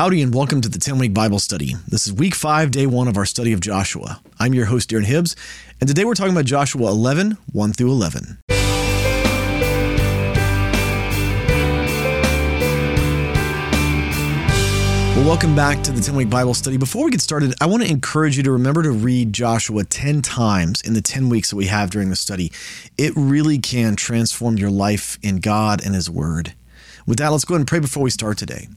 Howdy, and welcome to the 10 week Bible study. This is week five, day one of our study of Joshua. I'm your host, Darren Hibbs, and today we're talking about Joshua 11, 1 through 11. Well, welcome back to the 10 week Bible study. Before we get started, I want to encourage you to remember to read Joshua 10 times in the 10 weeks that we have during the study. It really can transform your life in God and His Word. With that, let's go ahead and pray before we start today.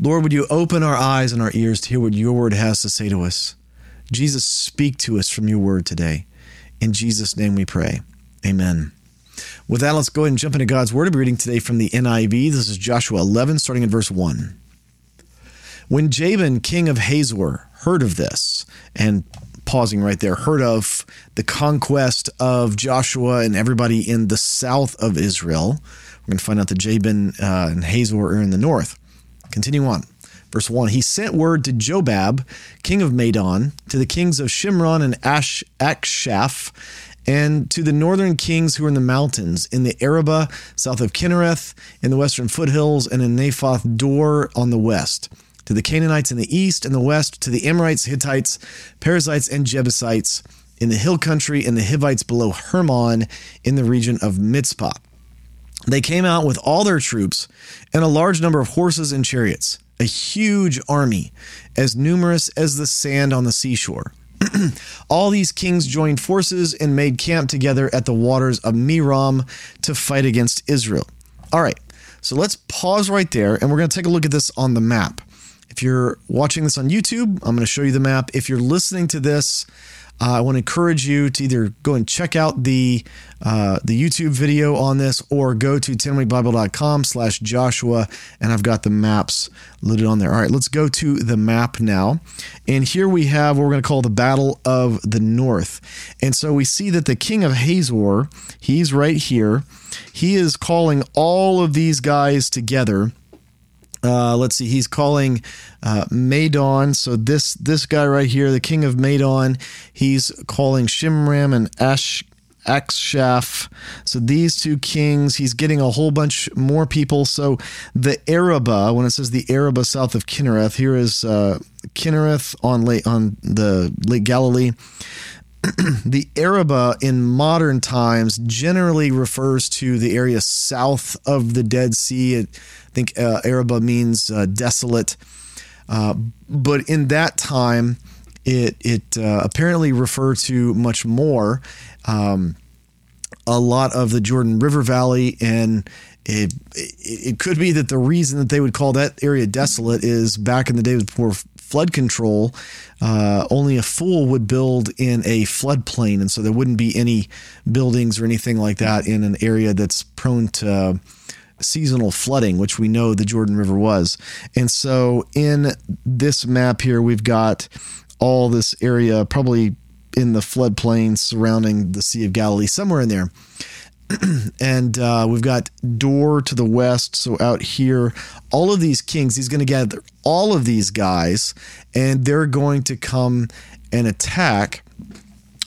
Lord, would you open our eyes and our ears to hear what your word has to say to us? Jesus, speak to us from your word today. In Jesus' name we pray. Amen. With that, let's go ahead and jump into God's word. I'll be reading today from the NIV. This is Joshua 11, starting in verse 1. When Jabin, king of Hazor, heard of this, and pausing right there, heard of the conquest of Joshua and everybody in the south of Israel, we're going to find out that Jabin uh, and Hazor are in the north. Continue on. Verse 1 He sent word to Jobab, king of Madon, to the kings of Shimron and Ash- Akshaph, and to the northern kings who are in the mountains, in the Arabah, south of Kinnereth, in the western foothills, and in Naphoth Dor on the west, to the Canaanites in the east and the west, to the Amorites, Hittites, Perizzites, and Jebusites, in the hill country, and the Hivites below Hermon, in the region of Mizpah. They came out with all their troops and a large number of horses and chariots, a huge army, as numerous as the sand on the seashore. all these kings joined forces and made camp together at the waters of Merom to fight against Israel. All right, so let's pause right there and we're going to take a look at this on the map. If you're watching this on YouTube, I'm going to show you the map. If you're listening to this uh, I want to encourage you to either go and check out the uh, the YouTube video on this or go to 10weekbible.com slash Joshua and I've got the maps loaded on there. All right, let's go to the map now. And here we have what we're going to call the Battle of the North. And so we see that the king of Hazor, he's right here. He is calling all of these guys together uh, let's see. He's calling uh, Madon. So this this guy right here, the king of Madon, he's calling Shimron and Ash Akshaph. So these two kings, he's getting a whole bunch more people. So the Arabah, when it says the Arabah south of Kinnereth, here is uh, Kinnereth on lake on the Lake Galilee. the Arabah in modern times generally refers to the area south of the Dead Sea. It, think uh, Arabah means uh, desolate. Uh, but in that time, it, it uh, apparently referred to much more. Um, a lot of the Jordan River Valley and it, it, it could be that the reason that they would call that area desolate is back in the day before flood control, uh, only a fool would build in a floodplain. And so there wouldn't be any buildings or anything like that in an area that's prone to seasonal flooding, which we know the Jordan River was. And so in this map here, we've got all this area, probably in the floodplain surrounding the Sea of Galilee, somewhere in there. and uh, we've got Dor to the west. So out here, all of these kings, he's going to gather all of these guys, and they're going to come and attack.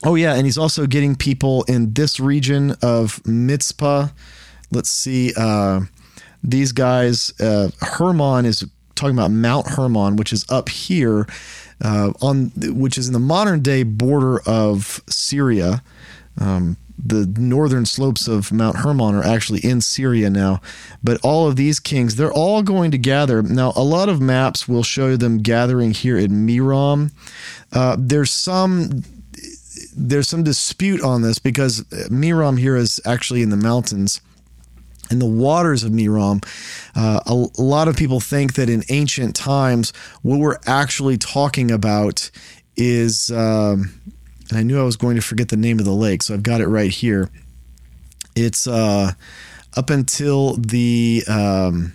Oh, yeah. And he's also getting people in this region of Mizpah. Let's see. Uh, these guys, uh, Hermon is talking about Mount Hermon, which is up here, uh, on which is in the modern day border of Syria. Um, the northern slopes of Mount Hermon are actually in Syria now. But all of these kings, they're all going to gather. Now, a lot of maps will show them gathering here at Merom. Uh, there's some there's some dispute on this because Merom here is actually in the mountains. In the waters of Merom, uh, a, a lot of people think that in ancient times, what we're actually talking about is um, and I knew I was going to forget the name of the lake, so I've got it right here. It's uh, up until the um,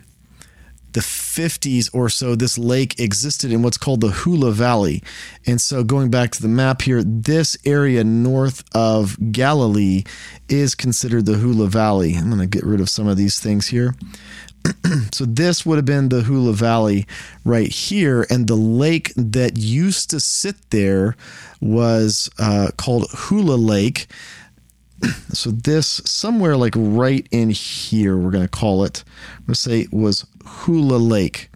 the 50s or so. This lake existed in what's called the Hula Valley, and so going back to the map here, this area north of Galilee is considered the Hula Valley. I'm going to get rid of some of these things here. so this would have been the Hula Valley right here, and the lake that used to sit there was uh, called Hula Lake. So this somewhere like right in here, we're to call it. I'm to say it was Hula Lake.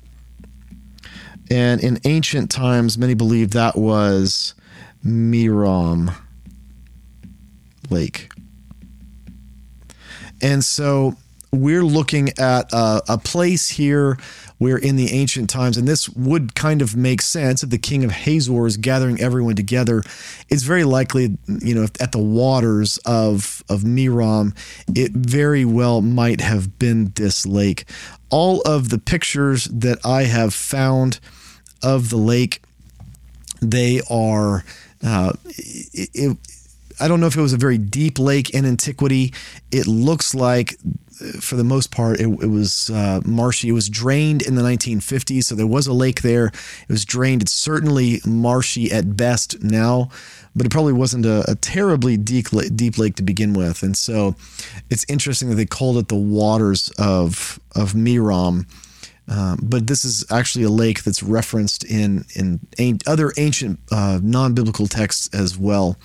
And in ancient times, many believe that was Merom Lake. And so we're looking at a, a, place here where in the ancient times, and this would kind of make sense if the king of Hazor is gathering everyone together. It's very likely, you know, at the waters of, of Merom, it very well might have been this lake. All of the pictures that I have found of the lake, they are. Uh, it, it, I don't know if it was a very deep lake in antiquity. It looks like, for the most part, it, it was uh, marshy. It was drained in the 1950s, so there was a lake there. It was drained. It's certainly marshy at best now, but it probably wasn't a, a terribly deep, deep lake to begin with. And so it's interesting that they called it the waters of, of Merom. Um, but this is actually a lake that's referenced in in other ancient uh, non-biblical texts as well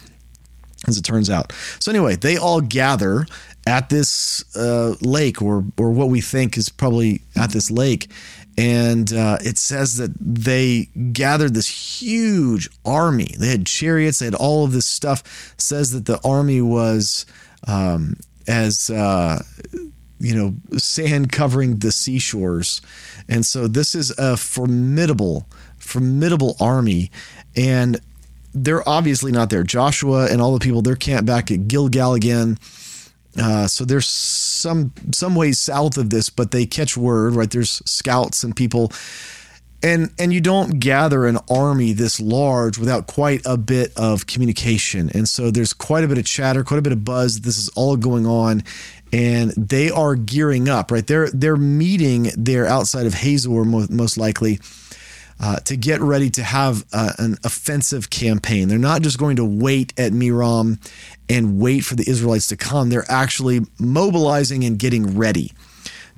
as it turns out. So anyway, they all gather at this uh, lake, or or what we think is probably at this lake, and uh, it says that they gathered this huge army. They had chariots. They had all of this stuff. It says that the army was um, as uh, you know sand covering the seashores, and so this is a formidable, formidable army, and they're obviously not there. Joshua and all the people they're camped back at Gilgal again. Uh, so there's some some ways south of this, but they catch word, right? There's scouts and people, and and you don't gather an army this large without quite a bit of communication. And so there's quite a bit of chatter, quite a bit of buzz. This is all going on, and they are gearing up, right? They're they're meeting there outside of Hazor most likely uh, to get ready to have uh, an offensive campaign. They're not just going to wait at Merom and wait for the Israelites to come. They're actually mobilizing and getting ready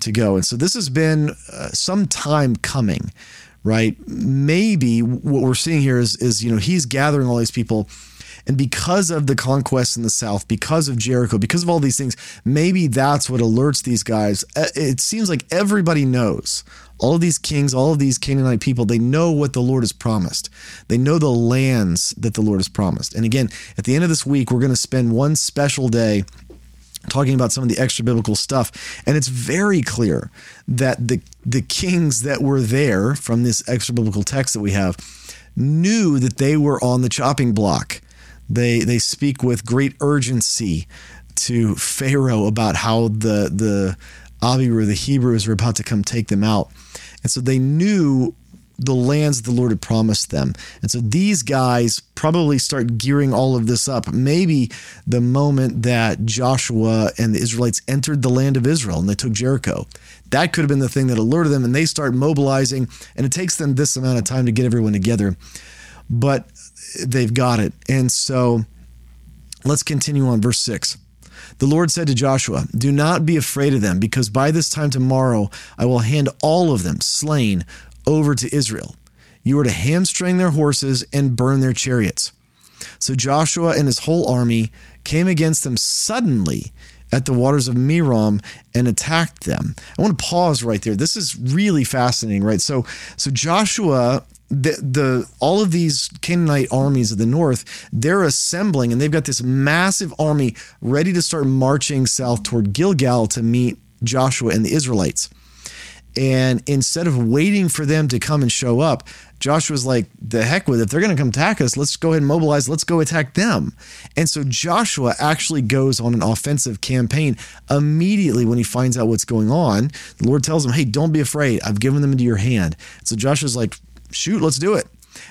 to go. And so this has been uh, some time coming, right? Maybe what we're seeing here is, is, you know, he's gathering all these people. And because of the conquest in the south, because of Jericho, because of all these things, maybe that's what alerts these guys. Uh, it seems like everybody knows all of these kings, all of these Canaanite people, they know what the Lord has promised. They know the lands that the Lord has promised. And again, at the end of this week, we're going to spend one special day talking about some of the extra biblical stuff. And it's very clear that the, the kings that were there from this extra biblical text that we have knew that they were on the chopping block. They, they speak with great urgency to Pharaoh about how the, the Abiru, the Hebrews, were about to come take them out. And so they knew the lands the Lord had promised them. And so these guys probably start gearing all of this up. Maybe the moment that Joshua and the Israelites entered the land of Israel and they took Jericho, that could have been the thing that alerted them and they start mobilizing. And it takes them this amount of time to get everyone together, but they've got it. And so let's continue on verse 6. The Lord said to Joshua, Do not be afraid of them, because by this time tomorrow I will hand all of them, slain, over to Israel. You are to hamstring their horses and burn their chariots. So Joshua and his whole army came against them suddenly at the waters of Merom and attacked them. I want to pause right there. This is really fascinating, right? So so Joshua the the all of these Canaanite armies of the north, they're assembling and they've got this massive army ready to start marching south toward Gilgal to meet Joshua and the Israelites. And instead of waiting for them to come and show up, Joshua's like, the heck with it. If they're going to come attack us, let's go ahead and mobilize. Let's go attack them. And so Joshua actually goes on an offensive campaign immediately when he finds out what's going on. The Lord tells him, hey, don't be afraid. I've given them into your hand. So Joshua's like, shoot, let's do it.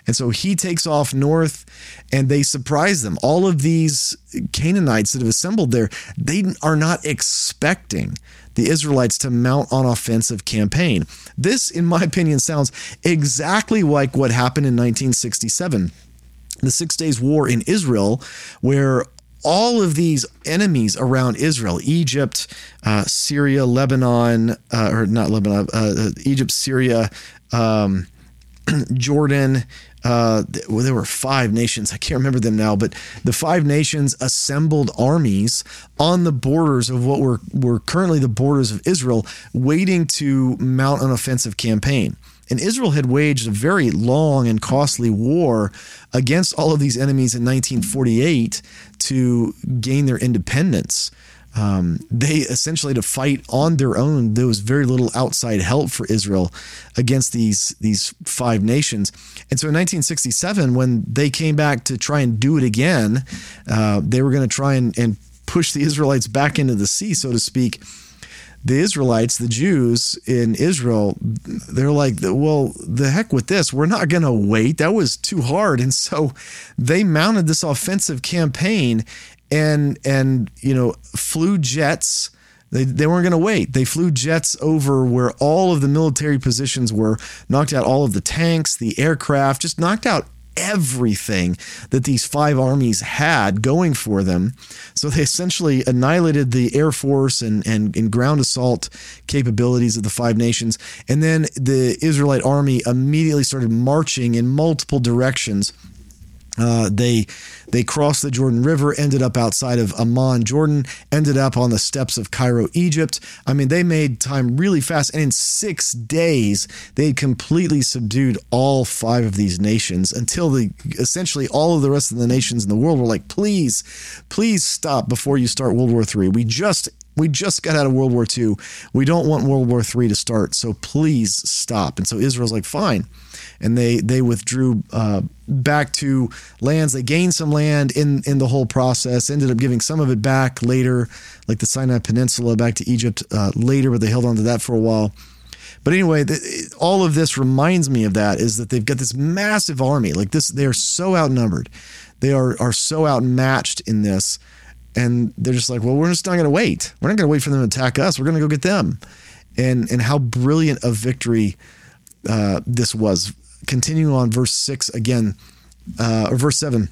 And so he takes off north and they surprise them. All of these Canaanites that have assembled there, they are not expecting the Israelites to mount on offensive campaign. This, in my opinion, sounds exactly like what happened in 1967, the Six Days War in Israel, where all of these enemies around Israel, Egypt, uh, Syria, Lebanon, uh, or not Lebanon, uh, uh Egypt, Syria, um, Jordan. Uh, well, there were five nations. I can't remember them now, but the five nations assembled armies on the borders of what were, were currently the borders of Israel, waiting to mount an offensive campaign. And Israel had waged a very long and costly war against all of these enemies in 1948 to gain their independence. Um, they essentially to fight on their own. There was very little outside help for Israel against these these five nations. And so in 1967, when they came back to try and do it again, uh, they were going to try and, and push the Israelites back into the sea, so to speak the Israelites, the Jews in Israel, they're like, well, the heck with this. We're not going to wait. That was too hard. And so they mounted this offensive campaign and, and, you know, flew jets. They, they weren't going to wait. They flew jets over where all of the military positions were, knocked out all of the tanks, the aircraft, just knocked out everything that these five armies had going for them. So they essentially annihilated the Air Force and, and, and ground assault capabilities of the five nations. And then the Israelite army immediately started marching in multiple directions uh, they they crossed the Jordan River, ended up outside of Amman, Jordan, ended up on the steps of Cairo, Egypt. I mean, they made time really fast, and in six days they had completely subdued all five of these nations until the essentially all of the rest of the nations in the world were like, "Please, please stop before you start World War III. We just we just got out of World War II. We don't want World War III to start, so please stop." And so Israel's like, "Fine." and they they withdrew uh, back to lands. They gained some land in in the whole process. Ended up giving some of it back later, like the Sinai Peninsula, back to Egypt uh, later, but they held on to that for a while. But anyway, the, all of this reminds me of that is that they've got this massive army. Like this, they are so outnumbered. They are are so outmatched in this. And they're just like, well, we're just not going to wait. We're not going to wait for them to attack us. We're going to go get them. And and how brilliant a victory uh, this was continuing on verse 6 again, uh, or verse 7.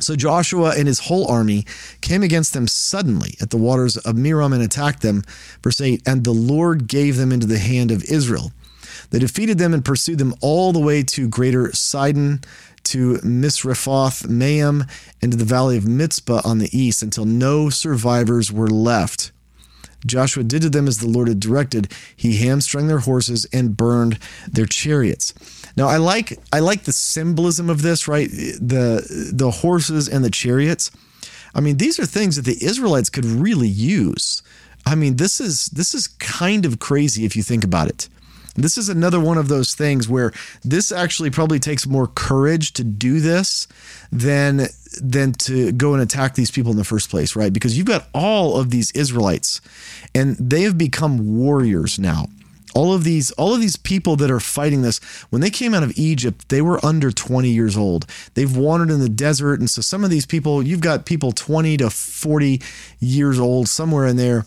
So Joshua and his whole army came against them suddenly at the waters of Merom and attacked them. Verse 8 And the Lord gave them into the hand of Israel. They defeated them and pursued them all the way to greater Sidon, to Misrephoth Maim, and to the valley of Mizpah on the east until no survivors were left. Joshua did to them as the Lord had directed. He hamstrung their horses and burned their chariots. Now I like I like the symbolism of this, right? The the horses and the chariots. I mean, these are things that the Israelites could really use. I mean, this is this is kind of crazy if you think about it. This is another one of those things where this actually probably takes more courage to do this than than to go and attack these people in the first place, right? Because you've got all of these Israelites and they have become warriors now all of these all of these people that are fighting this when they came out of Egypt they were under 20 years old they've wandered in the desert and so some of these people you've got people 20 to 40 years old somewhere in there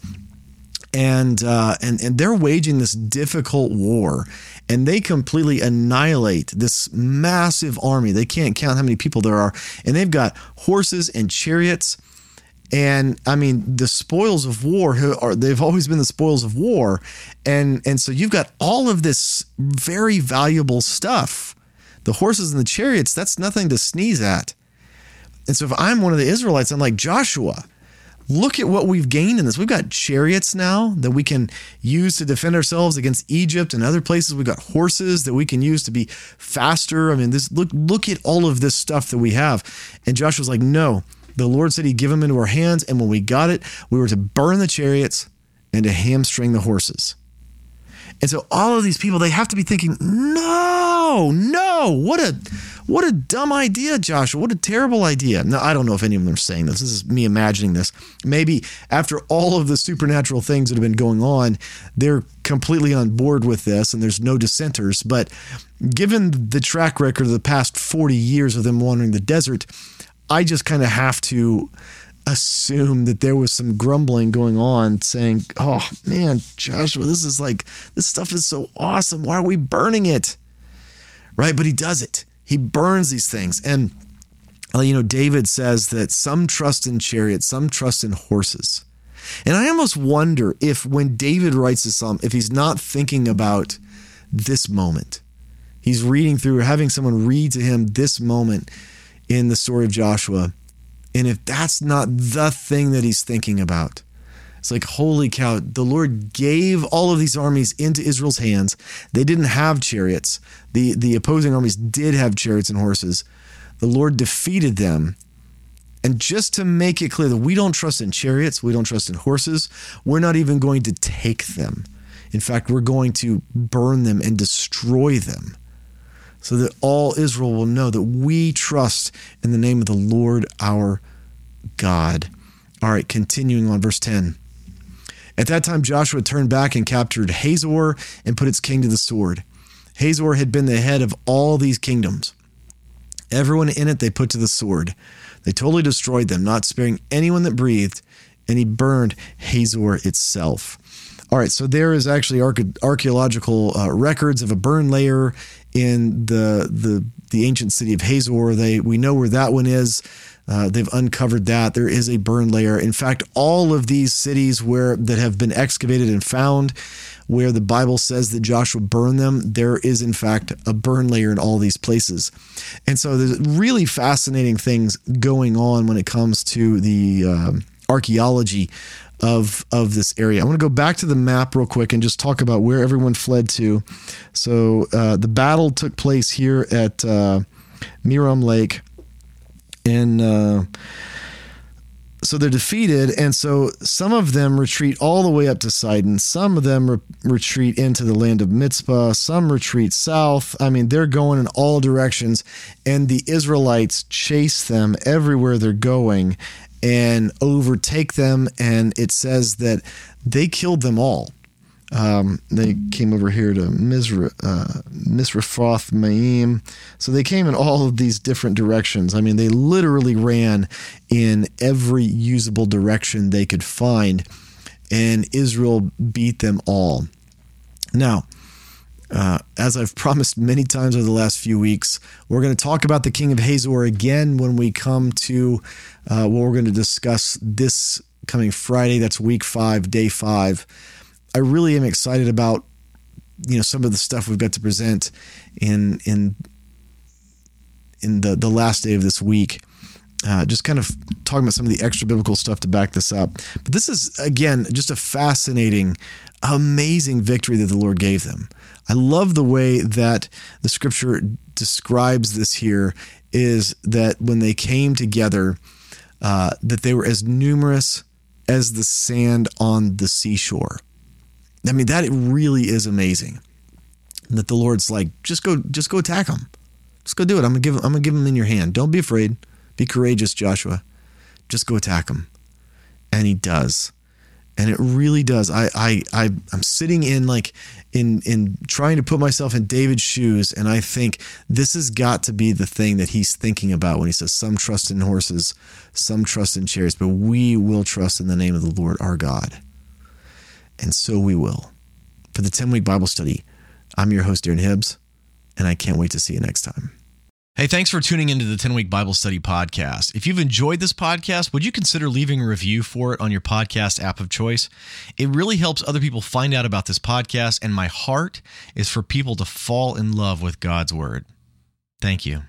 and uh, and and they're waging this difficult war and they completely annihilate this massive army. They can't count how many people there are and they've got horses and chariots. And I mean the spoils of war are they've always been the spoils of war and and so you've got all of this very valuable stuff. The horses and the chariots that's nothing to sneeze at. And so if I'm one of the Israelites I'm like Joshua look at what we've gained in this. We've got chariots now that we can use to defend ourselves against Egypt and other places. We've got horses that we can use to be faster. I mean this look look at all of this stuff that we have. And Joshua's like no the Lord said He'd give them into our hands, and when we got it, we were to burn the chariots and to hamstring the horses. And so all of these people, they have to be thinking, no, no, what a what a dumb idea, Joshua. What a terrible idea. Now, I don't know if any of them are saying this. This is me imagining this. Maybe after all of the supernatural things that have been going on, they're completely on board with this and there's no dissenters. But given the track record of the past 40 years of them wandering the desert, I just kind of have to assume that there was some grumbling going on saying, oh man, Joshua, this is like, this stuff is so awesome. Why are we burning it? Right? But he does it. He burns these things. And, uh, you know, David says that some trust in chariots, some trust in horses. And I almost wonder if when David writes this psalm, if he's not thinking about this moment, he's reading through having someone read to him this moment in the story of Joshua. And if that's not the thing that he's thinking about, It's like, holy cow, the Lord gave all of these armies into Israel's hands. They didn't have chariots. The, the opposing armies did have chariots and horses. The Lord defeated them. And just to make it clear that we don't trust in chariots, we don't trust in horses, we're not even going to take them. In fact, we're going to burn them and destroy them so that all Israel will know that we trust in the name of the Lord our God. All right, continuing on verse 10. At that time, Joshua turned back and captured Hazor and put its king to the sword. Hazor had been the head of all these kingdoms. Everyone in it they put to the sword. They totally destroyed them, not sparing anyone that breathed, and he burned Hazor itself. All right, so there is actually archaeological uh, records of a burn layer in the the the ancient city of Hazor. They we know where that one is. Uh, they've uncovered that there is a burn layer. In fact, all of these cities where that have been excavated and found, where the Bible says that Joshua burned them, there is in fact a burn layer in all these places. And so there's really fascinating things going on when it comes to the uh, archaeology of of this area. I want to go back to the map real quick and just talk about where everyone fled to. So uh, the battle took place here at uh, Merom Lake, and uh, so they're defeated, and so some of them retreat all the way up to Sidon. Some of them re- retreat into the land of Mizpah. Some retreat south. I mean, they're going in all directions, and the Israelites chase them everywhere they're going and overtake them. And it says that they killed them all. Um, they came over here to Misra, uh, Misrephoth Maim. So they came in all of these different directions. I mean, they literally ran in every usable direction they could find, and Israel beat them all. Now, uh, as I've promised many times over the last few weeks, we're going to talk about the king of Hazor again when we come to uh, what we're going to discuss this coming Friday. That's week five, day five. I really am excited about you know some of the stuff we've got to present in in in the the last day of this week. Uh, just kind of talking about some of the extra biblical stuff to back this up. But this is again just a fascinating, amazing victory that the Lord gave them. I love the way that the scripture describes this here is that when they came together, uh, that they were as numerous as the sand on the seashore. I mean, that really is amazing. That the Lord's like, just go, just go attack them. Just go do it. I'm gonna give, I'm gonna give them in your hand. Don't be afraid. Be courageous, Joshua. Just go attack them. And he does and it really does. I I, I I'm sitting in like in in trying to put myself in David's shoes, and I think this has got to be the thing that he's thinking about when he says, "Some trust in horses, some trust in chariots, but we will trust in the name of the Lord our God." And so we will. For the 10 week Bible study, I'm your host, Darren Hibbs, and I can't wait to see you next time. Hey, thanks for tuning into the 10 Week Bible Study Podcast. If you've enjoyed this podcast, would you consider leaving a review for it on your podcast app of choice? It really helps other people find out about this podcast, and my heart is for people to fall in love with God's Word. Thank you.